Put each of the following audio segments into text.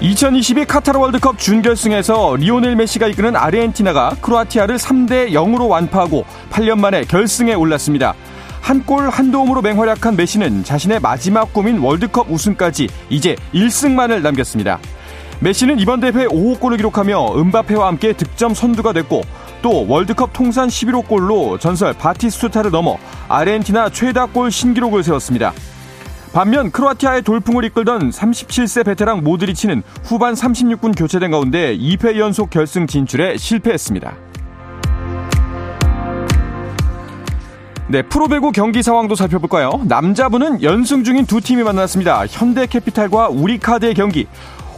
2022 카타르 월드컵 준결승에서 리오넬 메시가 이끄는 아르헨티나가 크로아티아를 3대 0으로 완파하고 8년 만에 결승에 올랐습니다. 한 골 한 도움으로 맹활약한 메시는 자신의 마지막 꿈인 월드컵 우승까지 이제 1승만을 남겼습니다. 메시는 이번 대회 5호 골을 기록하며 은바페와 함께 득점 선두가 됐고 또 월드컵 통산 11호 골로 전설 바티스투타를 넘어 아르헨티나 최다 골 신기록을 세웠습니다. 반면 크로아티아의 돌풍을 이끌던 37세 베테랑 모드리치는 후반 36분 교체된 가운데 2회 연속 결승 진출에 실패했습니다. 네, 프로배구 경기 상황도 살펴볼까요? 남자부는 연승 중인 두 팀이 만났습니다. 현대캐피탈과 우리카드의 경기.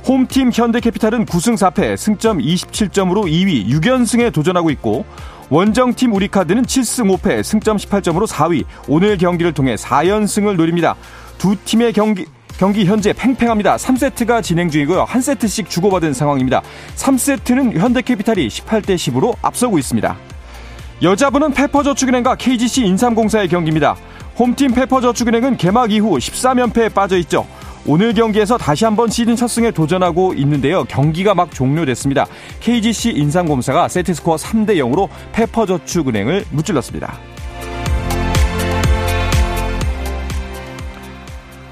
홈팀 현대캐피탈은 9승 4패, 승점 27점으로 2위 6연승에 도전하고 있고 원정팀 우리카드는 7승 5패, 승점 18점으로 4위. 오늘 경기를 통해 4연승을 노립니다. 두 팀의 경기 경기 현재 팽팽합니다. 3세트가 진행 중이고요. 한 세트씩 주고받은 상황입니다. 3세트는 현대캐피탈이 18대 10으로 앞서고 있습니다. 여자분은 페퍼저축은행과 KGC 인삼공사의 경기입니다. 홈팀 페퍼저축은행은 개막 이후 13연패에 빠져 있죠. 오늘 경기에서 다시 한번 시즌 첫 승에 도전하고 있는데요. 경기가 막 종료됐습니다. KGC 인삼공사가 세트스코어 3대 0으로 페퍼저축은행을 무찔렀습니다.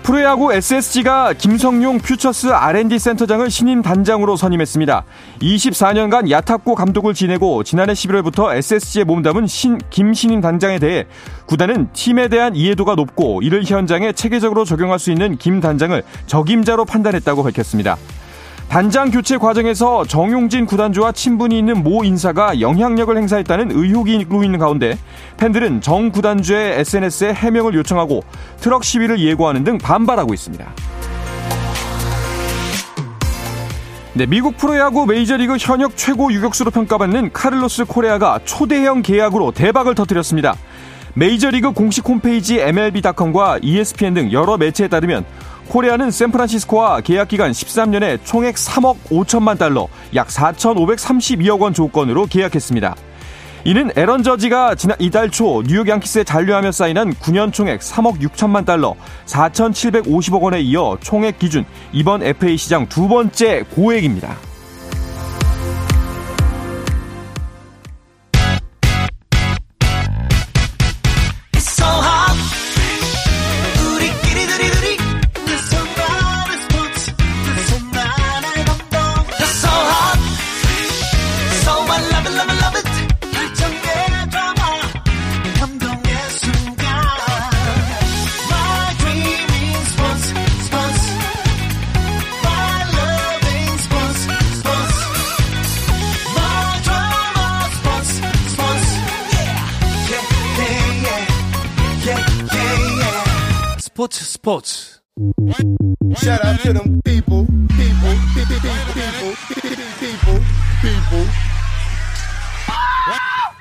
프로야구 SSG가 김성용 퓨처스 R&D 센터장을 신임 단장으로 선임했습니다. 24년간 야탁고 감독을 지내고 지난해 11월부터 SSG에 몸담은 신, 김신임 단장에 대해 구단은 팀에 대한 이해도가 높고 이를 현장에 체계적으로 적용할 수 있는 김 단장을 적임자로 판단했다고 밝혔습니다. 단장 교체 과정에서 정용진 구단주와 친분이 있는 모 인사가 영향력을 행사했다는 의혹이 있고 있는 가운데 팬들은 정 구단주의 SNS에 해명을 요청하고 트럭 시위를 예고하는 등 반발하고 있습니다. 네, 미국 프로야구 메이저리그 현역 최고 유격수로 평가받는 카를로스 코레아가 초대형 계약으로 대박을 터뜨렸습니다. 메이저리그 공식 홈페이지 MLB.com과 ESPN 등 여러 매체에 따르면 코레아는 샌프란시스코와 계약 기간 13년에 총액 3억 5천만 달러, 약 4,532억 원 조건으로 계약했습니다. 이는 에런 저지가 지난 이달 초 뉴욕 양키스에 잔류하며 사인한 9년 총액 3억 6천만 달러, 4,750억 원에 이어 총액 기준 이번 FA 시장 두 번째 고액입니다. Shout out to them people, people, people, people, people, people.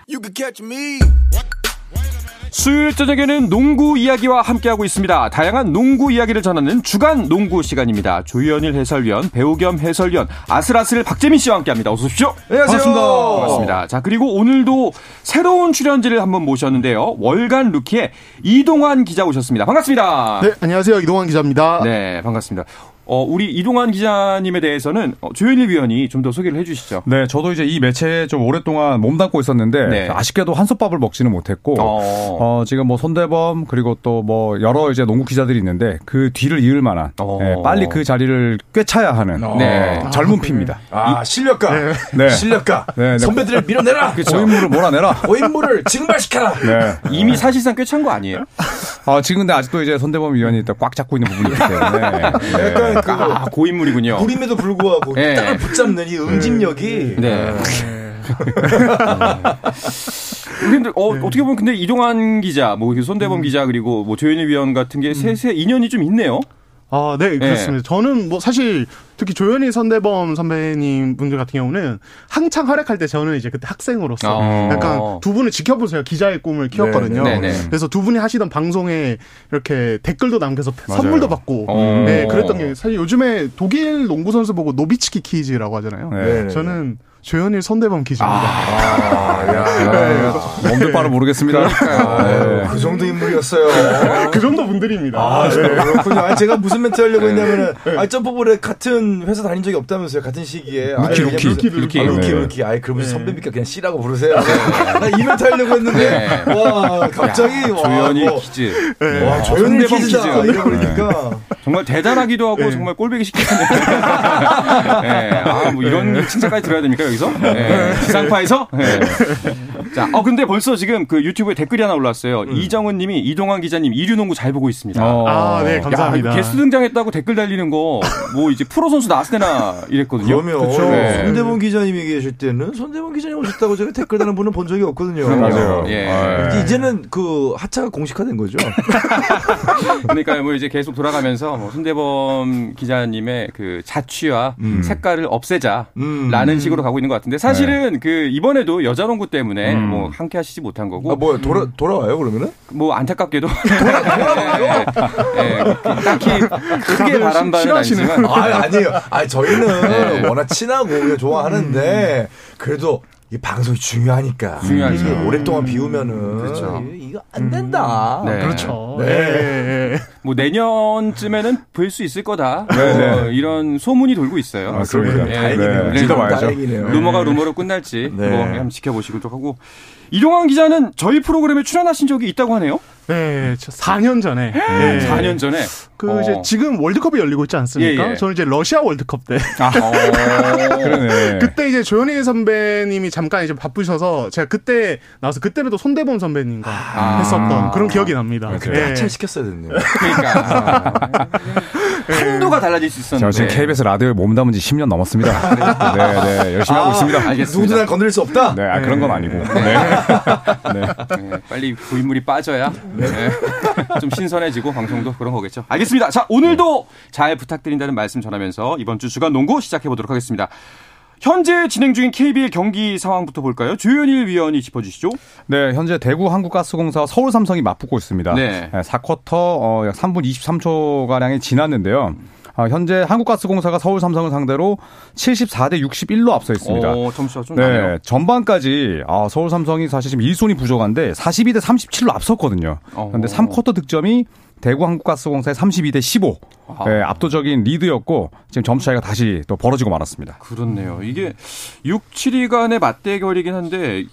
You can catch me. 수요일 저녁에는 농구 이야기와 함께하고 있습니다. 다양한 농구 이야기를 전하는 주간 농구 시간입니다. 조현일 해설위원, 배우 겸 해설위원, 아슬아슬 박재민 씨와 함께합니다. 어서 오십시오. 안녕하세요. 반갑습니다. 반갑습니다. 자, 그리고 오늘도 새로운 출연진을 한번 모셨는데요. 월간 루키의 이동환 기자 오셨습니다. 반갑습니다. 네, 안녕하세요. 이동환 기자입니다. 네, 반갑습니다. 어, 우리 이동환 기자님에 대해서는 어, 조현일 위원이 좀 더 소개를 해주시죠. 네, 저도 이제 이 매체에 좀 오랫동안 몸담고 있었는데 네. 아쉽게도 한솥밥을 먹지는 못했고 어. 어, 지금 뭐 손대범 그리고 또 뭐 여러 이제 농구 기자들이 있는데 그 뒤를 이을 만한 어. 예, 빨리 그 자리를 꿰차야 하는 네. 예, 젊은 피입니다. 아 실력가 네. 실력가 네, 네. 선배들을 밀어내라 고인물을 몰아내라. 고인물을 증발시켜라 네. 이미 사실상 꽤찬거 아니에요? 아, 지금 근데 아직도 이제 손대범 위원이 또꽉 잡고 있는 부분이 있기 때문에 네. 그 아, 고인물이군요. 무림에도 불구하고 네. 딱 붙잡는 이 응집력이 네. 근데 어, 어떻게 보면 근데 이동환 기자, 뭐 손대범 기자 그리고 뭐 조현일 위원 같은 게 셋의 인연이 좀 있네요. 아, 네, 그렇습니다. 저는 뭐 사실 특히 조현희 선대범 선배님 분들 같은 경우는 한창 활약할 때 저는 이제 그때 학생으로서 어. 약간 두 분을 지켜보면서 기자의 꿈을 키웠거든요. 네, 네, 네. 그래서 두 분이 하시던 방송에 이렇게 댓글도 남겨서 선물도 받고 어. 네, 그랬던 게 사실 요즘에 독일 농구 선수 보고 노비츠키 kids라고 하잖아요. 네. 저는 조현일 손대범 기자입니다. 아, 야. 네. 몸둘 바를 모르겠습니다. 네. 그 정도 인물이었어요. 그 정도 분들입니다. 아, 네. 그렇군요. 아니, 제가 무슨 멘트 하려고 했냐면은, 아, 점프볼에 같은 회사 다닌 적이 없다면서요. 같은 시기에. 루키, 아이, 그냥 루키. 루키, 루키. 아, 루키, 네. 루키. 아이, 그러면 네. 선배니까 그냥 씨라고 부르세요. 나이 멘트 하려고 했는데, 와, 갑자기, 와. 조현이 뭐, 퀴즈. 와, 조현일 선대범. 퀴즈. 이러니까. 정말 대단하기도 하고 정말 꼴배기 시키는. 네. 아, 뭐 이런 칭찬까지 들어야 됩니까, 여기서? 네. 지상파에서? 네. 자, 어, 근데 벌써 지금 그 유튜브에 댓글이 하나 올랐어요. 이정은 님이 이동환 기자님 이류농구 잘 보고 있습니다. 어. 아, 네, 야, 감사합니다. 이거 게스트 등장했다고 댓글 달리는 거, 뭐 이제 프로 선수 나왔을 때나 이랬거든요. 그러면 네. 손대범 기자님이 계실 때는 손대범 기자님 오셨다고 제가 댓글 다는 분은 본 적이 없거든요. 맞아요. 예. 아, 이제 이제는 그 하차가 공식화된 거죠. 그러니까 뭐 이제 계속 돌아가면서 뭐 손대범 기자님의 그 자취와 색깔을 없애자라는 음. 식으로 가고 있는 것 같은데 사실은 그 이번에도 여자 농구 때문에 음. 뭐 함께 하시지 못한 거고 아, 뭐야, 돌아, 돌아와요, 그러면은? 뭐 안타깝게도 예, 예, 그 딱히 크게 바란 바는. 아니지만 아, 아니에요. 아, 저희는 네. 워낙 친하고 좋아하는데 그래도 이 방송이 중요하니까. 중요하죠. 이게 오랫동안 비우면은 그렇죠. 이- 이거 안 된다. 네. 그렇죠. 네. 네. 뭐 내년쯤에는 볼 수 있을 거다 네, 네. 어, 이런 소문이 돌고 있어요. 아. 예, 다행이네요. 네. 믿어봐야죠. 다행이네요. 루머가 루머로 끝날지 네. 뭐 한번 지켜보시도록 하고 이동환 기자는 저희 프로그램에 출연하신 적이 있다고 하네요. 네, 저 4년 전에. 네. 4년 전에. 그 어. 이제 지금 월드컵이 열리고 있지 않습니까? 예, 예. 저는 이제 러시아 월드컵 때 어. 그러네. 그때 이제 조현일 선배님이 잠깐 이제 바쁘셔서 제가 그때 나와서 그때는 또 손대범 선배님과 아. 했었던 그런 기억이 납니다. 그때 예. 하차를 시켰어야 됐네요. 그러니까 한도가 달라질 수 제가 있었는데. 지금 KBS 라디오에 몸 담은 지 10년 넘었습니다. 네, 네, 열심히 하고 있습니다. 알겠습니다. 누구도 날 건드릴 수 없다. 네, 아, 그런 건 아니고. 네. 네. 네, 빨리 고인물이 빠져야 네. 좀 신선해지고 방송도 그런 거겠죠. 알겠습니다. 자 오늘도 잘 부탁드린다는 말씀 전하면서 이번 주 주간 농구 시작해 보도록 하겠습니다. 현재 진행 중인 KBL 경기 상황부터 볼까요? 조현일 위원이 짚어주시죠. 네, 현재 대구 한국가스공사와 서울 삼성이 맞붙고 있습니다. 네. 4쿼터 어, 약 3분 23초 가량이 지났는데요. 아, 현재 한국가스공사가 서울 삼성을 상대로 74대 61로 앞서 있습니다. 어, 점수가 좀 나네요. 네, 전반까지 아, 서울 삼성이 사실 지금 1손이 부족한데 42대 37로 앞섰거든요. 어. 그런데 3쿼터 득점이 대구 한국가스공사의 32대 15. 아. 네, 압도적인 리드였고 지금 점수 차이가 다시 또 벌어지고 말았습니다. 그렇네요. 이게 6, 7위 간의 맞대결이긴 한데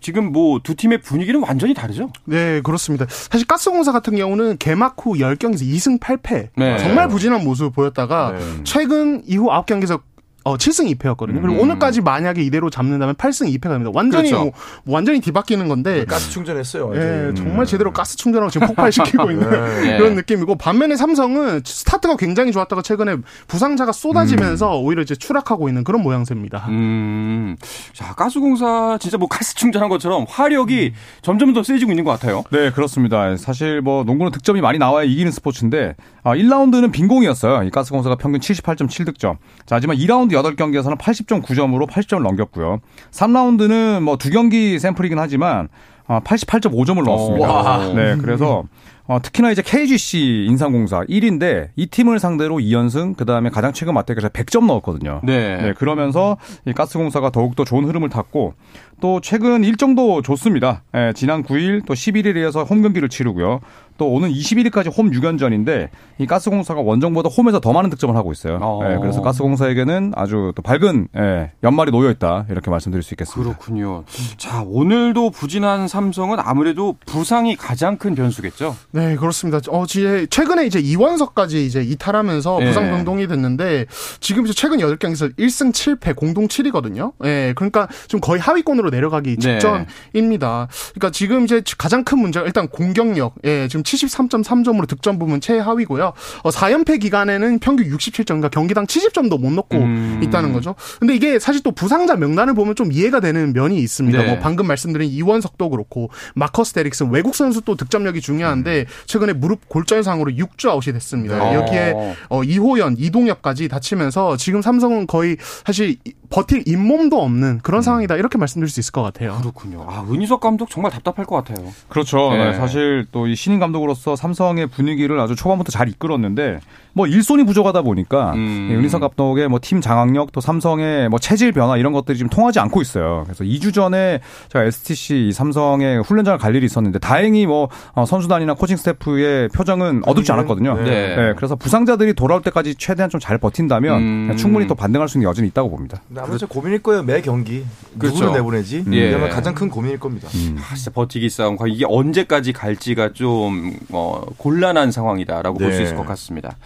지금 뭐 두 팀의 분위기는 완전히 다르죠? 네, 그렇습니다. 사실 가스공사 같은 경우는 개막 후 10경기에서 2승 8패. 네. 정말 부진한 모습을 보였다가 네. 최근 이후 9경기에서 어, 7승 2패였거든요. 그리고 음. 오늘까지 만약에 이대로 잡는다면 8승 2패가 됩니다. 완전히 그렇죠. 뭐, 완전히 뒤바뀌는 건데 가스 충전했어요. 예, 완전히. 정말 제대로 가스 충전하고 지금 폭발시키고 있는 네. 그런 느낌이고 반면에 삼성은 스타트가 굉장히 좋았다가 최근에 부상자가 쏟아지면서 음. 오히려 이제 추락하고 있는 그런 모양새입니다. 음. 자, 가스공사 진짜 뭐 가스 충전한 것처럼 화력이 점점 더 세지고 있는 것 같아요. 네, 그렇습니다. 사실 뭐 농구는 득점이 많이 나와야 이기는 스포츠인데 아, 1라운드는 빈공이었어요. 이 가스공사가 평균 78.7 득점. 자, 하지만 2라운드 8경기에서는 80.9점으로 80점을 넘겼고요. 3라운드는 뭐 두 경기 샘플이긴 하지만 아, 88.5점을 넣었습니다. 와. 네, 그래서 어, 특히나 이제 KGC 인삼공사 1인데 이 팀을 상대로 2연승, 그 다음에 가장 최근 맞대결에서 100점 넣었거든요. 네. 네, 그러면서 이 가스공사가 더욱더 좋은 흐름을 탔고 또 최근 일정도 좋습니다. 예, 지난 9일 또 11일에서 홈 경기를 치르고요. 또 오는 21일까지 홈 6연전인데 이 가스공사가 원정보다 홈에서 더 많은 득점을 하고 있어요. 어. 예, 그래서 가스공사에게는 아주 또 밝은 예, 연말이 놓여 있다 이렇게 말씀드릴 수 있겠습니다. 그렇군요. 자, 오늘도 부진한 삼성은 아무래도 부상이 가장 큰 변수겠죠? 네, 그렇습니다. 어, 지 최근에 이제 이원석까지 이제 이탈하면서 네. 부상 변동이 됐는데 지금 이제 최근 8경기에서 1승 7패 공동 7위거든요. 예, 그러니까 좀 거의 하위권으로 내려가기 네. 직전입니다. 그러니까 지금 이제 가장 큰 문제가 일단 공격력. 예, 지금 73.3점으로 득점 부문 최하위고요. 어, 4연패 기간에는 평균 67점, 그러니까 경기당 70점도 못 넣고 음. 있다는 거죠. 근데 이게 사실 또 부상자 명단을 보면 좀 이해가 되는 면이 있습니다. 네. 뭐 방금 말씀드린 이원석도 그렇고 그렇고 마커스 데릭슨 외국 선수 또 득점력이 중요한데 최근에 무릎 골절 상으로 6주 아웃이 됐습니다. 네. 여기에 어. 어, 이호연, 이동엽까지 다치면서 지금 삼성은 거의 사실 이- 버틸 잇몸도 없는 그런 상황이다 이렇게 말씀드릴 수 있을 것 같아요. 그렇군요. 아, 은희석 감독 정말 답답할 것 같아요. 그렇죠. 네. 네, 사실 또 이 신인 감독으로서 삼성의 분위기를 아주 초반부터 잘 이끌었는데 뭐 일손이 부족하다 보니까 음. 이 윤희석 감독의 뭐 팀 장악력 또 삼성의 뭐 체질 변화 이런 것들이 지금 통하지 않고 있어요. 그래서 2주 전에 제가 STC 이 삼성의 훈련장을 갈 일이 있었는데 다행히 뭐 어, 선수단이나 코칭 스태프의 표정은 어둡지 않았거든요. 네. 네, 그래서 부상자들이 돌아올 때까지 최대한 좀 잘 버틴다면 음. 충분히 또 반등할 수 있는 여지는 있다고 봅니다. 저 고민일 거예요. 매 경기 그렇죠. 누구를 내보내지. 예. 이게 아마 가장 큰 고민일 겁니다. 아, 진짜 버티기 싸움. 이게 언제까지 갈지가 좀 어, 곤란한 상황이다라고 볼수 네. 있을 것 같습니다.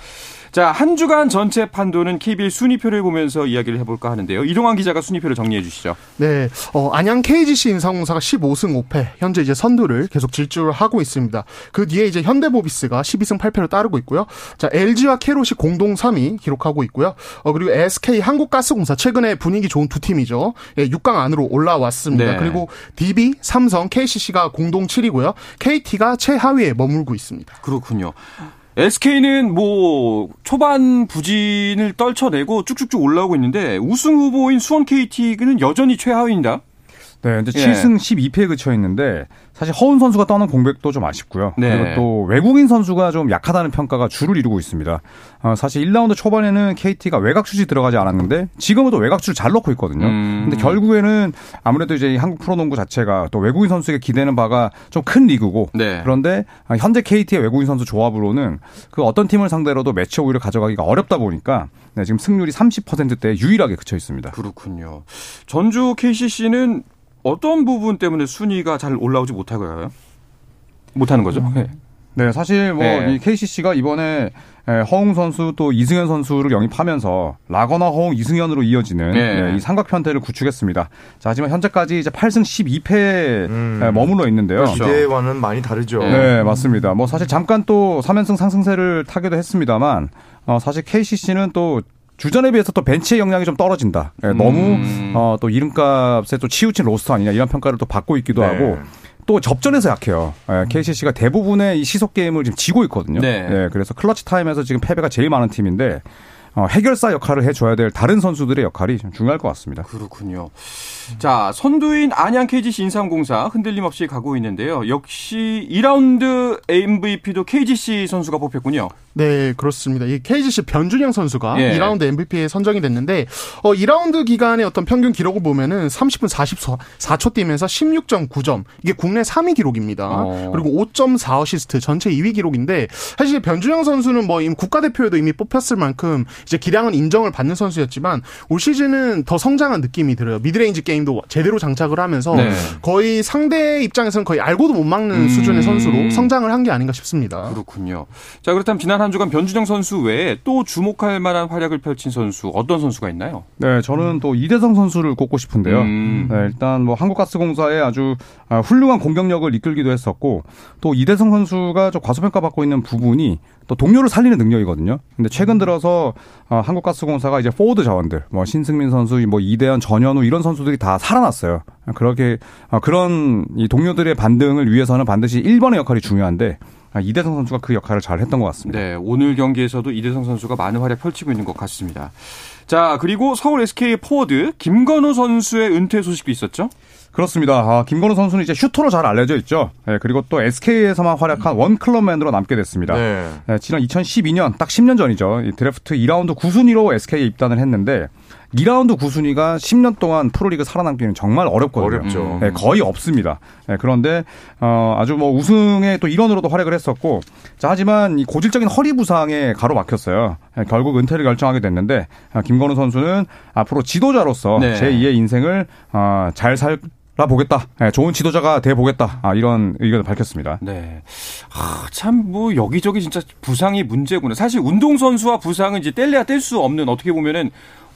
자, 한 주간 전체 판도는 KBL 순위표를 보면서 이야기를 해볼까 하는데요. 이동환 기자가 순위표를 정리해 주시죠. 네, 어, 안양 KGC 인상공사가 15승 5패, 현재 이제 선두를 계속 질주를 하고 있습니다. 그 뒤에 이제 현대모비스가 12승 8패로 따르고 있고요. 자, LG와 캐롯이 공동 3위 기록하고 있고요. 어, 그리고 SK 한국가스공사 최근에 분위기 좋은 두 팀이죠. 예, 6강 안으로 올라왔습니다. 네. 그리고 DB, 삼성, KCC가 공동 7위고요. KT가 최하위에 머물고 있습니다. 그렇군요. SK는 뭐 초반 부진을 떨쳐내고 쭉쭉쭉 올라오고 있는데 우승 후보인 수원 KT는 여전히 최하위입니다. 네, 이제 예. 7승 12패에 그쳐 있는데 사실 허운 선수가 떠난 공백도 좀 아쉽고요. 네. 그리고 또 외국인 선수가 좀 약하다는 평가가 주를 이루고 있습니다. 어, 사실 1라운드 초반에는 KT가 외곽 슛이 들어가지 않았는데 지금은 또 외곽 슛을 잘 넣고 있거든요. 음. 근데 결국에는 아무래도 이제 이 한국 프로농구 자체가 또 외국인 선수에게 기대는 바가 좀 큰 리그고 네. 그런데 아, 현재 KT의 외국인 선수 조합으로는 그 어떤 팀을 상대로도 매치 오히려 가져가기가 어렵다 보니까 네, 지금 승률이 30%대에 유일하게 그쳐 있습니다. 그렇군요. 전주 KCC는 어떤 부분 때문에 순위가 잘 올라오지 못하고요? 못하는 거죠? 네. 네, 사실 뭐 네. 이 KCC가 이번에 에, 허웅 선수 또 이승현 선수를 영입하면서 라거나 허웅 이승현으로 이어지는 네. 네, 이 삼각 편태를 구축했습니다. 자, 하지만 현재까지 이제 8승 12패에 음. 머물러 있는데요. 그렇죠. 기대와는 많이 다르죠. 네, 맞습니다. 뭐 사실 잠깐 또 3연승 상승세를 타기도 했습니다만 어, 사실 KCC는 또 주전에 비해서 또 벤치의 역량이 좀 떨어진다. 예, 너무 음. 어, 또 이름값에 또 치우친 로스터 아니냐 이런 평가를 또 받고 있기도 네. 하고 또 접전에서 약해요. 예, KCC가 대부분의 이 시소 게임을 지금 지고 있거든요. 네. 예, 그래서 clutch time에서 지금 패배가 제일 많은 팀인데 어, 해결사 역할을 해줘야 될 다른 선수들의 역할이 좀 중요할 것 같습니다. 그렇군요. 자, 선두인 안양 KGC 인삼공사 흔들림 없이 가고 있는데요. 역시 2라운드 MVP도 KGC 선수가 뽑혔군요. 네, 그렇습니다. 이 KGC 변준형 선수가 예. 2라운드 MVP에 선정이 됐는데, 어, 2라운드 기간의 어떤 평균 기록을 보면은 30분 44초 뛰면서 16.9점. 이게 국내 3위 기록입니다. 어. 그리고 5.4 어시스트 전체 2위 기록인데, 사실 변준형 선수는 뭐 이미 국가대표에도 이미 뽑혔을 만큼 이제 기량은 인정을 받는 선수였지만, 올 시즌은 더 성장한 느낌이 들어요. midrange 게임도 제대로 장착을 하면서 네. 거의 상대 입장에서는 거의 알고도 못 막는 음. 수준의 선수로 성장을 한 게 아닌가 싶습니다. 그렇군요. 자, 그렇다면 지난 한 주간 변준형 선수 외에 또 주목할 만한 활약을 펼친 선수 어떤 선수가 있나요? 네, 저는 또 이대성 선수를 꼽고 싶은데요. 음. 네, 일단 뭐 한국가스공사의 아주 아, 훌륭한 공격력을 이끌기도 했었고 또 이대성 선수가 좀 과소평가받고 있는 부분이 또 동료를 살리는 능력이거든요. 근데 최근 들어서 어, 한국가스공사가 이제 포워드 자원들, 뭐 신승민 선수, 뭐 이대헌, 전현우 이런 선수들이 다 살아났어요. 그렇게 어, 그런 이 동료들의 반등을 위해서는 반드시 1번의 역할이 중요한데 아, 이대성 선수가 그 역할을 잘 했던 것 같습니다. 네, 오늘 경기에서도 이대성 선수가 많은 활약 펼치고 있는 것 같습니다. 자, 그리고 서울 SK의 포워드 김건우 선수의 은퇴 소식도 있었죠? 그렇습니다. 아, 김건우 선수는 이제 슈터로 잘 알려져 있죠. 예, 그리고 또 SK에서만 활약한 원클럽맨으로 남게 됐습니다. 네. 예, 지난 2012년 딱 10년 전이죠. 이 드래프트 2라운드 9순위로 SK에 입단을 했는데 2라운드 9순위가 10년 동안 프로리그 살아남기는 정말 어렵거든요. 어렵죠. 예, 거의 없습니다. 예, 그런데 어, 아주 뭐 우승의 또 일원으로도 활약을 했었고 자, 하지만 이 고질적인 허리 부상에 가로막혔어요. 예, 결국 은퇴를 결정하게 됐는데 아, 김건우 선수는 앞으로 지도자로서 네. 제2의 인생을 어, 잘 살. 라 보겠다. 예, 좋은 지도자가 돼 보겠다. 아, 이런 의견을 밝혔습니다. 네. 아, 참, 뭐, 여기저기 진짜 부상이 문제구나. 사실 운동 선수와 부상은 이제 뗄래야 뗄 수 없는 어떻게 보면은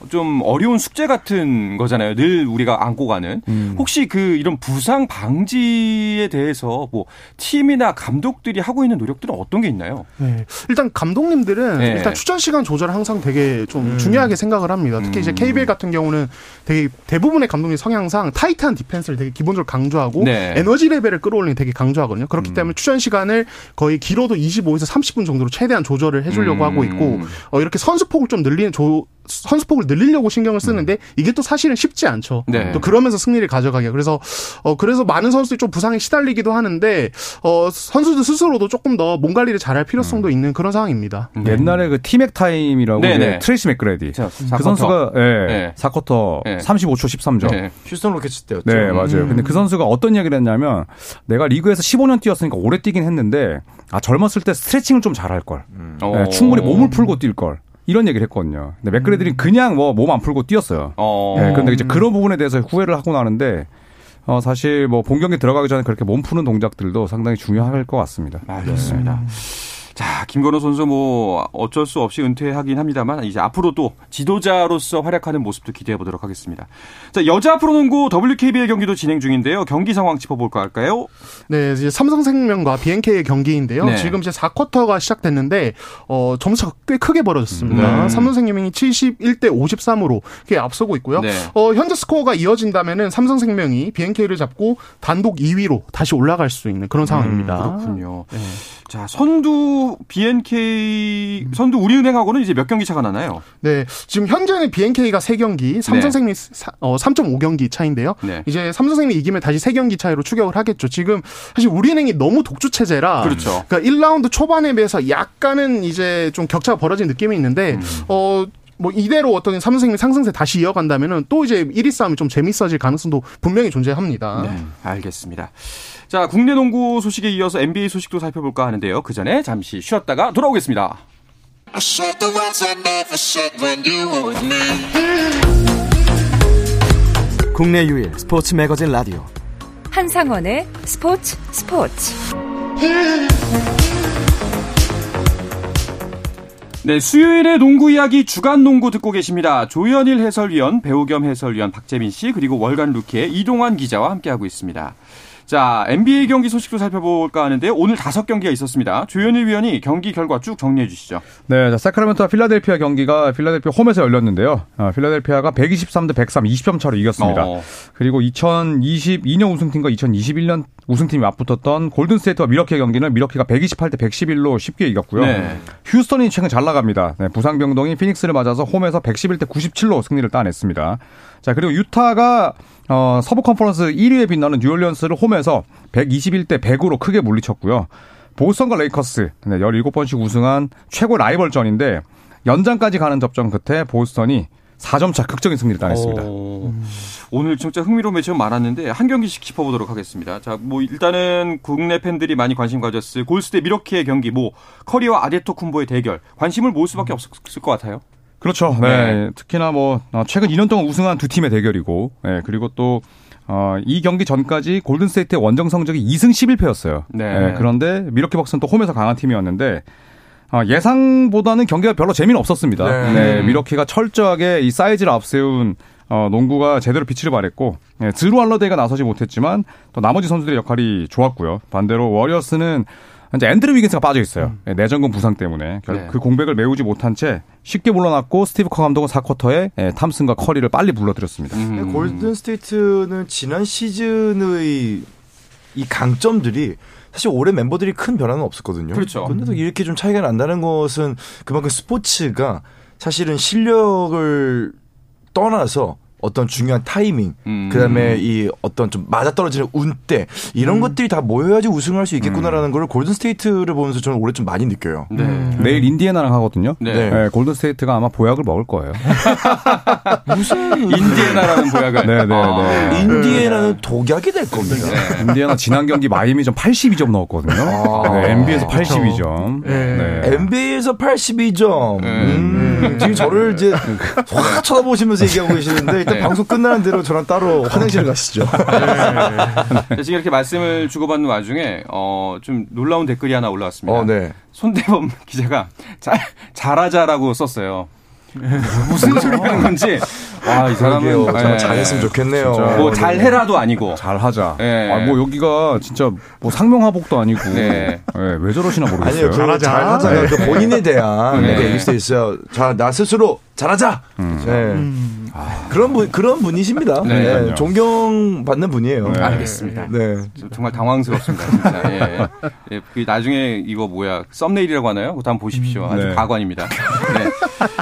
좀 어려운 숙제 같은 거잖아요. 늘 우리가 안고 가는. 음. 혹시 그 이런 부상 방지에 대해서 뭐 팀이나 감독들이 하고 있는 노력들은 어떤 게 있나요? 네. 일단 감독님들은 네. 일단 출전 시간 조절을 항상 되게 좀 중요하게 생각을 합니다. 특히 이제 음. KBL 같은 경우는 되게 대부분의 감독님 성향상 타이트한 디펜스를 되게 기본적으로 강조하고 네. 에너지 레벨을 끌어올리는 되게 강조하거든요. 그렇기 때문에 출전 시간을 거의 길어도 25에서 30분 정도로 최대한 조절을 해주려고 음. 하고 있고 어, 이렇게 선수 폭을 좀 늘리는 조 선수폭을 늘리려고 신경을 쓰는데 이게 또 사실은 쉽지 않죠. 네. 또 그러면서 승리를 가져가게. 그래서 어 그래서 많은 선수들이 좀 부상에 시달리기도 하는데 어 선수들 스스로도 조금 더 몸 관리를 잘할 필요성도 있는 그런 상황입니다. 옛날에 그 T-Mac time이라고 네네. 이제 트레이시 맥그레디 자, 그. 선수가 예, 네. 4쿼터 네. 35초 13점. 네. 휴스턴 로켓츠 때였죠. 네, 맞아요. 음. 근데 그 선수가 어떤 이야기를 했냐면 내가 리그에서 15년 뛰었으니까 오래 뛰긴 했는데 아 젊었을 때 스트레칭을 좀 잘할 걸. 어. 네, 충분히 몸을 풀고 뛸 걸. 이런 얘기를 했거든요. 근데 맥그레디는 그냥 뭐 몸 안 풀고 뛰었어요. 어. 네, 근데 이제 그런 부분에 대해서 후회를 하고 나는데 어 사실 뭐 본 경기 들어가기 전에 그렇게 몸 푸는 동작들도 상당히 중요할 것 같습니다. 알겠습니다. 자, 김건호 선수 뭐 어쩔 수 없이 은퇴하긴 합니다만 이제 앞으로 또 지도자로서 활약하는 모습도 기대해 보도록 하겠습니다. 자, 여자 프로농구 WKBL 경기도 진행 중인데요. 경기 상황 짚어볼까 할까요? 네, 이제 삼성생명과 BNK의 경기인데요. 네. 지금 이제 4쿼터가 시작됐는데 어 점수가 꽤 크게 벌어졌습니다. 네. 삼성생명이 71대 53으로 꽤 앞서고 있고요. 네. 어 현재 스코어가 이어진다면은 삼성생명이 BNK를 잡고 단독 2위로 다시 올라갈 수 있는 그런 상황입니다. 음, 그렇군요. 자, 선두 BNK 선두 우리은행하고는 이제 몇 경기 차가 나나요? 네, 지금 현재는 BNK가 3경기, 삼성생명 사- 어, 3.5경기 차인데요. 네. 이제 삼성생명이 이기면 다시 3경기 차이로 추격을 하겠죠. 지금 사실 우리은행이 너무 독주 체제라 그렇죠. 그러니까 1라운드 초반에 비해서 약간은 이제 좀 격차가 벌어진 느낌이 있는데 음. 어. 뭐 이대로 어떤 삼성생명 상승세 다시 이어간다면은 또 이제 1위 싸움이 좀 재밌어질 가능성도 분명히 존재합니다. 네, 알겠습니다. 자, 국내 농구 소식에 이어서 NBA 소식도 살펴볼까 하는데요. 그 전에 잠시 쉬었다가 돌아오겠습니다. 국내 유일 스포츠 매거진 라디오 한상원의 스포츠 스포츠. 네, 수요일의 농구 이야기 주간 농구 듣고 계십니다. 조현일 해설위원, 배우 겸 해설위원 박재민 씨, 그리고 월간 루키의 이동환 기자와 함께하고 있습니다. 자, NBA 경기 소식도 살펴볼까 하는데요. 오늘 다섯 경기가 있었습니다. 조현일 위원이 경기 결과 쭉 정리해 주시죠. 네, 자, 사크라멘토와 필라델피아 경기가 필라델피아 홈에서 열렸는데요. 어, 필라델피아가 123대 103, 20점 차로 이겼습니다. 어. 그리고 2022년 우승팀과 2021년 우승팀이 맞붙었던 골든스테이트와 미러키의 경기는 미러키가 128대 111로 쉽게 이겼고요. 네. 휴스턴이 최근 잘 나갑니다. 네, 부상병동인 피닉스를 맞아서 홈에서 111대 97로 승리를 따냈습니다. 자, 그리고 유타가 어, 서부 컨퍼런스 1위에 빛나는 뉴올리언스를 홈에서 121대 100으로 크게 물리쳤고요. 보스턴과 레이커스 네, 17번씩 우승한 최고 라이벌전인데 연장까지 가는 접전 끝에 보스턴이 4점 차 극적인 승리를 따냈습니다. 어, 오늘 진짜 흥미로운 매치가 많았는데 한 경기씩 짚어보도록 하겠습니다. 자, 뭐 일단은 국내 팬들이 많이 관심 가졌을 골스 대 밀워키의 경기, 뭐 커리와 아데토 쿤보의 대결 관심을 모을 수밖에 없을 것 같아요. 그렇죠. 네. 특히나 뭐 어, 최근 2년 동안 우승한 두 팀의 대결이고, 네, 그리고 또 어, 이 경기 전까지 골든스테이트의 원정 성적이 2승 11패였어요. 네. 그런데 미러키 벅스는 또 홈에서 강한 팀이었는데 어, 예상보다는 경기가 별로 재미는 없었습니다. 네. 네, 미러키가 철저하게 이 사이즈를 앞세운 어, 농구가 제대로 빛을 발했고 예, 드루 알러데이가 나서지 못했지만 또 나머지 선수들의 역할이 좋았고요. 반대로 워리어스는 이제 앤드류 위긴스가 빠져 있어요. 예, 내전근 부상 때문에 결국 네. 그 공백을 메우지 못한 채 쉽게 물러났고 스티브 커 감독은 4쿼터에 예, 탐슨과 커리를 빨리 불러들였습니다. 음. 골든 스테이트는 지난 시즌의 이 강점들이 사실 올해 멤버들이 큰 변화는 없었거든요. 그렇죠. 근데도 이렇게 좀 차이가 난다는 것은 그만큼 스포츠가 사실은 실력을 떠나서 어떤 중요한 타이밍, 음. 그다음에 이 어떤 좀 맞아떨어지는 운때 이런 것들이 다 모여야지 우승할 수 있겠구나라는 걸 골든 스테이트를 보면서 저는 올해 좀 많이 느껴요. 네. 내일 인디애나랑 하거든요. 네. 네. 예, 골든 스테이트가 아마 보약을 먹을 거예요. 인디애나라는 보약을. 네, 네, 아. 네. 인디애나는 독약이 될 겁니다. 인디애나 지난 경기 마이애미전 82점 넣었거든요. 아. 네, NBA에서 82점. 네. NBA에서 82점. 네. 음, 지금 저를 이제 확 쳐다보시면서 얘기하고 계시는데 일단 네. 방송 끝나는 대로 저랑 따로 화장실 가시죠. 자, 지금 이렇게 말씀을 주고받는 와중에 어, 좀 놀라운 댓글이 하나 올라왔습니다. 어, 네. 손대범 기자가 잘 잘하자라고 썼어요. 무슨 소리 하는 건지. 아, 이 사람은 예. 잘했으면 좋겠네요. 진짜. 뭐 잘해라도 아니고. 잘하자. 예. 아, 뭐 여기가 진짜 뭐 상명하복도 아니고 네. 예, 왜 저러시나 모르겠어요. 아니요, 그 잘하자. 잘하자가 그 본인에 대한 네. 네. 얘기일 수도 있어요. 자, 나 스스로 잘하자. 네. 그런 분 그런 분이십니다. 네, 네. 존경받는 분이에요. 네. 알겠습니다. 네. 정말 당황스럽습니다, 진짜. 예. 예, 그 나중에 이거 뭐야 썸네일이라고 하나요? 그거 한번 보십시오. 아주 네. 가관입니다. 네.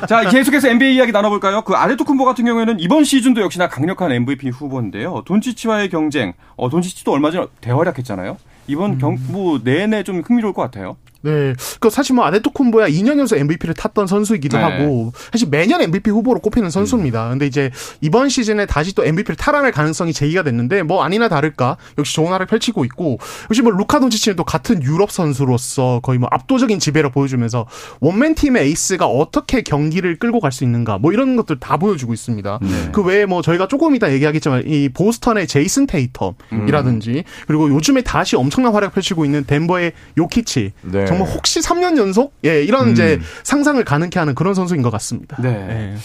자, 계속해서 NBA 이야기 나눠볼까요? 그 아데토쿤보 같은 경우 에는 이번 시즌도 역시나 강력한 MVP 후보인데요. 돈치치와의 경쟁. 어, 돈치치도 얼마 전에 대활약했잖아요. 이번 경, 뭐 내내 좀 흥미로울 것 같아요. 네. 그 사실 뭐 아데토쿤보야 2년 연속 MVP를 탔던 선수이기도 네. 하고 사실 매년 MVP 후보로 꼽히는 선수입니다. 근데 이제 이번 시즌에 다시 또 MVP를 탈환할 가능성이 제기가 됐는데 뭐 아니나 다를까 역시 좋은 활약을 펼치고 있고 역시 뭐 루카 돈치치는 또 같은 유럽 선수로서 거의 뭐 압도적인 지배를 보여주면서 원맨 팀의 에이스가 어떻게 경기를 끌고 갈 수 있는가 뭐 이런 것들 다 보여주고 있습니다. 그 외에 뭐 저희가 조금 이따 얘기하겠지만 이 보스턴의 제이슨 테이텀이라든지 그리고 요즘에 다시 엄청난 활약 펼치고 있는 덴버의 요키치 네. 정말 혹시 3년 연속 예 이런 이제 상상을 가능케 하는 그런 선수인 것 같습니다. 네.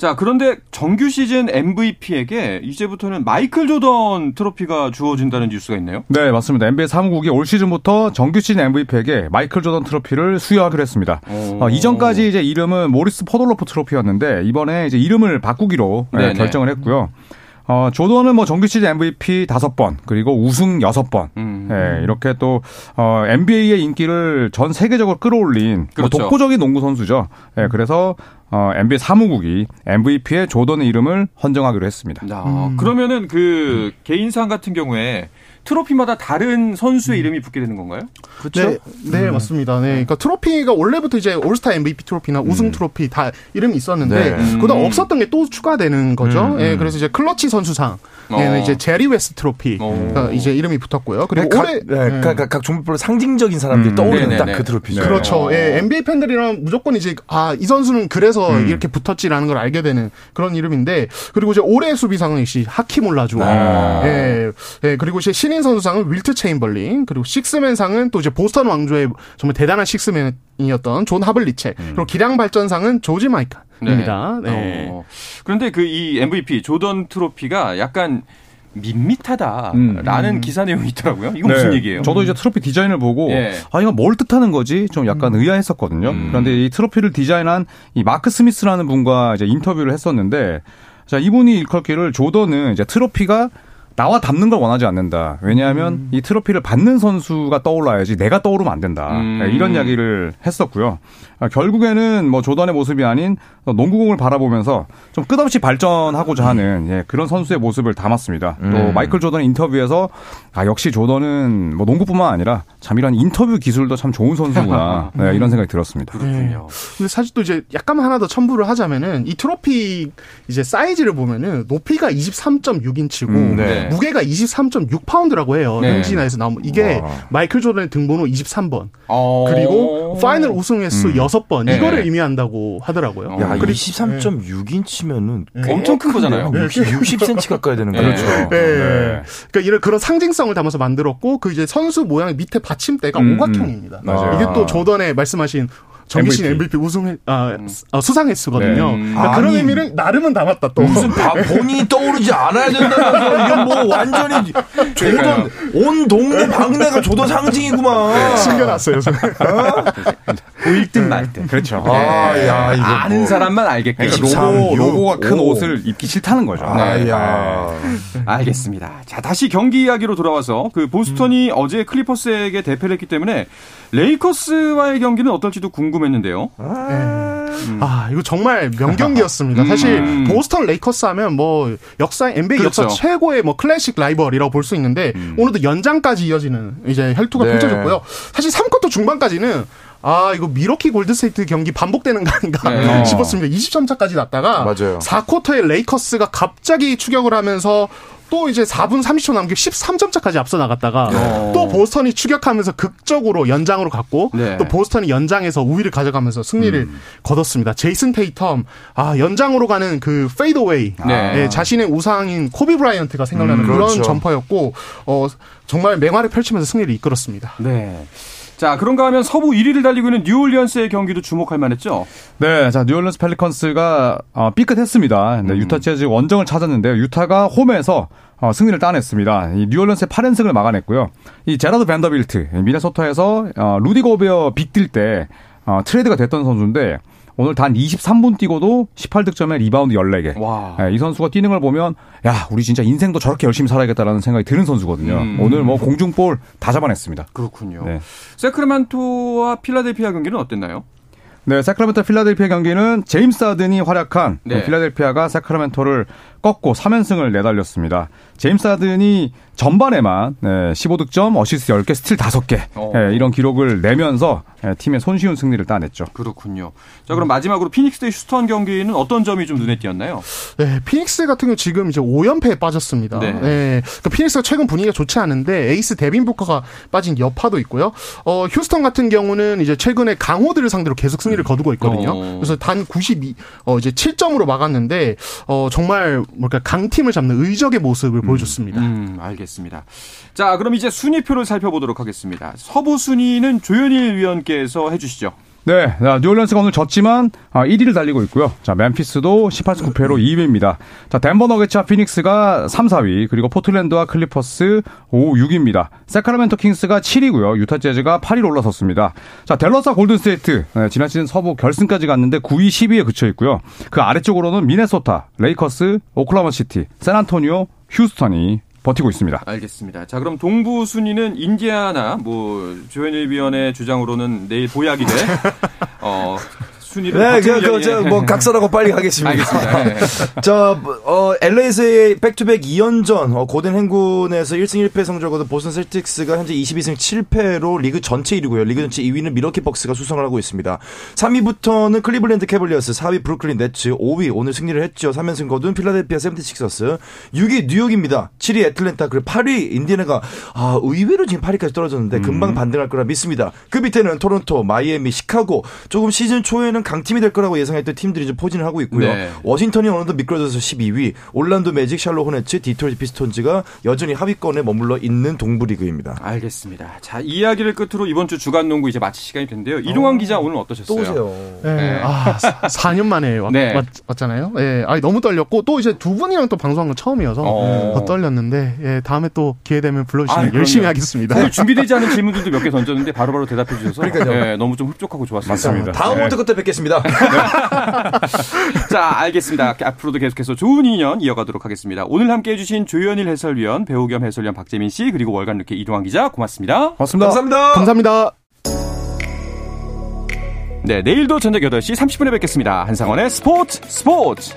자, 그런데 정규 시즌 MVP에게 이제부터는 마이클 조던 트로피가 주어진다는 뉴스가 있네요. 네, 맞습니다. NBA 사무국이 올 시즌부터 정규 시즌 MVP에게 마이클 조던 트로피를 수여하기로 했습니다. 오. 어, 이전까지 이제 이름은 모리스 포돌로프 트로피였는데 이번에 이제 이름을 바꾸기로 예, 네네. 결정을 했고요. 어, 조던은 뭐 정규 시즌 MVP 다섯 번 그리고 우승 여섯 번 음. 예, 이렇게 또 어, NBA의 인기를 전 세계적으로 끌어올린 뭐 그렇죠. 독보적인 농구 선수죠. 예, 그래서 어, NBA 사무국이 MVP의 조던의 이름을 헌정하기로 했습니다. 자, 그러면은 그 개인상 같은 경우에 트로피마다 다른 선수의 이름이 붙게 되는 건가요? 네, 네 맞습니다. 네, 그러니까 트로피가 원래부터 이제 올스타 MVP 트로피나 우승 트로피 다 이름이 있었는데 네. 그다 음. 없었던 게 또 추가되는 거죠. 예, 그래서 이제 클러치 선수상, 에는 어. 이제 제리 웨스트 트로피 어. 가 이제 이름이 붙었고요. 그리고 각, 올해 네, 예. 각, 각, 각 종목별로 상징적인 사람들이 음. 떠오르는. 딱 그 트로피죠. 그렇죠. 어. 예, NBA 팬들이랑 무조건 이제 아, 이 선수는 그래서 이렇게 붙었지라는 걸 알게 되는 그런 이름인데 그리고 이제 올해 수비상은 역시 하킴 올라주와. 아. 예. 예, 그리고 이제 신인 선수상은 윌트 체임벌린, 그리고 식스맨상은 또 이제 보스턴 왕조의 정말 대단한 식스맨이었던 존 하블리첵. 그리고 기량 발전상은 조지 마이칸입니다. 네. 어. 그런데 그 이 MVP 조던 트로피가 약간 밋밋하다라는 기사 내용이 있더라고요. 이건 무슨 네, 얘기예요? 저도 이제 트로피 디자인을 보고 예. 아 이거 뭘 뜻하는 거지 좀 약간 의아했었거든요. 음. 그런데 이 트로피를 디자인한 이 마크 스미스라는 분과 이제 인터뷰를 했었는데 자 이분이 일컬기를 조던은 이제 트로피가 나와 닮는 걸 원하지 않는다. 왜냐하면 이 트로피를 받는 선수가 떠올라야지 내가 떠오르면 안 된다. 음. 네, 이런 이야기를 했었고요. 아, 결국에는 뭐 조던의 모습이 아닌 농구공을 바라보면서 좀 끝없이 발전하고자 하는 예, 그런 선수의 모습을 담았습니다. 또 음. 마이클 조던 인터뷰에서 아 역시 조던은 뭐 농구뿐만 아니라 참 이런 인터뷰 기술도 참 좋은 선수구나 네, 이런 생각이 들었습니다. 그렇군요. 근데 사실 또 이제 약간 하나 더 첨부를 하자면은 이 트로피 이제 사이즈를 보면은 높이가 23.6인치고 음, 네. 무게가 23.6파운드라고 해요. 네. 현지나에서 나온 이게 와. 마이클 조던의 등번호 23번 어. 그리고 파이널 우승 횟수 음. 6번 네. 이거를 의미한다고 하더라고요. 야, 그리고- 23.6인치면은 엄청 큰 거잖아요. 60, 60cm 가까이 되는 거죠. 그렇죠. 네. 그러니까 이런 그런 상징성을 담아서 만들었고 그 이제 선수 모양 밑에 받침대가 음, 오각형입니다. 맞아요. 이게 또 조던의 말씀하신 정기신 MVP, 우승 아, 아, 수상 횟수거든요. 네. 그러니까 그런 아니, 의미를 나름은 담았다 또. 무슨 바- 본인이 떠오르지 않아야 된다면서 이건 뭐 완전히 조던 온 동네 방네가 조던 상징이구만. 숨겨놨어요. 보일 듯 말 듯. 그렇죠. 아, 야, 이거 아는 뭐. 사람만 23, 로고, 로고가 큰 오. 옷을 입기 싫다는 거죠. 아, 네. 야. 알겠습니다. 자, 다시 경기 이야기로 돌아와서 그 보스턴이 어제 클리퍼스에게 대패를 했기 때문에 레이커스와의 경기는 어떨지도 궁금 했는데요. 아, 이거 정말 명경기였습니다. 사실 음. 보스턴 레이커스 하면 뭐 역사 NBA 그렇죠. 역사 최고의 뭐 클래식 라이벌이라고 볼 수 있는데 오늘도 연장까지 이어지는 이제 혈투가 네. 펼쳐졌고요. 사실 3쿼터 중반까지는 아, 이거 밀워키 골드스테이트 경기 반복되는 거 아닌가 네. 싶었습니다. 20점 차까지 났다가 맞아요. 4쿼터에 레이커스가 갑자기 추격을 하면서 또 이제 4분 30초 남겨 13점 차까지 앞서 나갔다가 어. 또 보스턴이 추격하면서 극적으로 연장으로 갔고 네. 또 보스턴이 연장에서 우위를 가져가면서 승리를 거뒀습니다. 제이슨 테이텀 아 연장으로 가는 그 fadeaway 네. 예, 자신의 우상인 코비 브라이언트가 생각나는 음, 그런 그렇죠. 점퍼였고 어 정말 맹활약을 펼치면서 승리를 이끌었습니다. 네. 자, 그런가 하면 서부 1위를 달리고 있는 뉴올리언스의 경기도 주목할 만했죠. 네, 자 뉴올리언스 펠리컨스가 어, 삐끗했습니다. 네, 유타 재즈 원정을 찾았는데요. 유타가 홈에서 어, 승리를 따냈습니다. 이 뉴올리언스의 8연승을 막아냈고요. 이 제라드 밴더빌트 미네소타에서 어, 루디 고베어 빅딜 때 어, 트레이드가 됐던 선수인데 오늘 단 23분 뛰고도 18득점에 리바운드 14개. 와. 네, 이 선수가 뛰는 걸 보면 야 우리 진짜 인생도 저렇게 열심히 살아야겠다라는 생각이 드는 선수거든요. 음. 오늘 뭐 공중볼 다 잡아냈습니다. 그렇군요. 네. 새크라멘토와 필라델피아 경기는 어땠나요? 네, 새크라멘토 필라델피아 경기는 제임스 하든이 활약한 네. 필라델피아가 새크라멘토를 꺾고 3연승을 내달렸습니다. 제임스 하든이 전반에만 네, 15득점, 어시스트 10개, 스틸 5개 어. 네, 이런 기록을 내면서 네, 팀의 손쉬운 승리를 따냈죠. 그렇군요. 자, 그럼 마지막으로 피닉스 대 휴스턴 경기는 어떤 점이 좀 눈에 띄었나요? 네, 피닉스 같은 경우 지금 이제 5연패에 빠졌습니다. 네. 네. 그러니까 피닉스가 최근 분위기가 좋지 않은데 에이스 데빈 부커가 빠진 여파도 있고요. 어, 휴스턴 같은 경우는 이제 최근에 강호들을 상대로 계속 승리를 거두고 있거든요. 어. 그래서 단 92, 어, 이제 7점으로 막았는데, 어, 정말, 뭘까, 강팀을 잡는 의적의 모습을 보여줬습니다. 음, 알겠습니다. 자, 그럼 이제 순위표를 살펴보도록 하겠습니다. 서부 순위는 조현일 위원께서 해주시죠. 네, 자, 뉴올리언스가 오늘 졌지만 아, 1위를 달리고 있고요. 자, 멤피스도 18승 9패로 2위입니다. 자, 덴버 너기츠와 피닉스가 3, 4위, 그리고 포틀랜드와 클리퍼스 5, 6위입니다. 새크라멘토 킹스가 7위고요. 유타 재즈가 8위로 올라섰습니다. 자, 댈러스와 골든스테이트 네, 지난 시즌 서부 결승까지 갔는데 9위, 10위에 그쳐 있고요. 그 아래쪽으로는 미네소타, 레이커스, 오클라호마 시티, 샌안토니오, 휴스턴이 버티고 있습니다. 알겠습니다. 자, 그럼 동부 순위는 인디아나, 뭐, 조현일 위원의 주장으로는 내일 보약이 돼. 어, 순위를. 네, 그, 박정희 그, 저, 뭐, 각설하고 빨리 가겠습니다. 알겠습니다. 네. 저, 어, LA에서의 back-to-back 2연전, 어, 고된 행군에서 1승 1패 성적을 거둔 보스턴 셀틱스가 현재 22승 7패로 리그 전체 1위고요. 리그 전체 2위는 밀워키 벅스가 수성을 하고 있습니다. 3위부터는 클리블랜드 캐벌리어스, 4위 브루클린 네츠, 5위 오늘 승리를 했죠. 3연승 거둔 필라델피아 세븐티식서스, 6위 뉴욕입니다. 7위 애틀랜타, 그리고 8위 인디애나가, 아, 의외로 지금 8위까지 떨어졌는데 금방 반등할 거라 믿습니다. 그 밑에는 토론토, 마이애미, 시카고, 조금 시즌 초에는 강팀이 될 거라고 예상했던 팀들이 좀 포진을 하고 있고요. 네. 워싱턴이 어느덧 미끄러져서 12위, 올란도 매직, 샬럿 호네츠, 디트로이트 피스톤즈가 여전히 하위권에 머물러 있는 동부 리그입니다. 알겠습니다. 자, 이 이야기를 끝으로 이번 주 주간 농구 이제 마칠 시간이 됐는데요. 이동환 기자 오늘 어떠셨어요? 네. 네. 아, 4년 만에 왔, 네. 잖아요 예. 아, 너무 떨렸고 또 이제 두 분이랑 또 방송한 건 처음이어서 어. 더 떨렸는데 예, 다음에 또 기회 되면 불러 아, 주시면 그럼요. 열심히 하겠습니다. 사실 준비되지 않은 질문들도 몇 개 던졌는데 바로바로 대답해 주셔서 그러니까요. 네, 너무 좀 흡족하고 좋았습니다. 맞습니다. 다음 네. 월드 끝때 뵙겠습니다. 자, 알겠습니다. 앞으로도 계속해서 좋은 인연 이어가도록 하겠습니다. 오늘 함께 해주신 조현일 해설위원, 배우 겸 해설위원 박재민 씨, 그리고 월간 루키 이동환 기자 고맙습니다. 고맙습니다. 감사합니다. 감사합니다. 네, 내일도 저녁 8시 30분에 뵙겠습니다. 한상원의 스포츠 스포츠!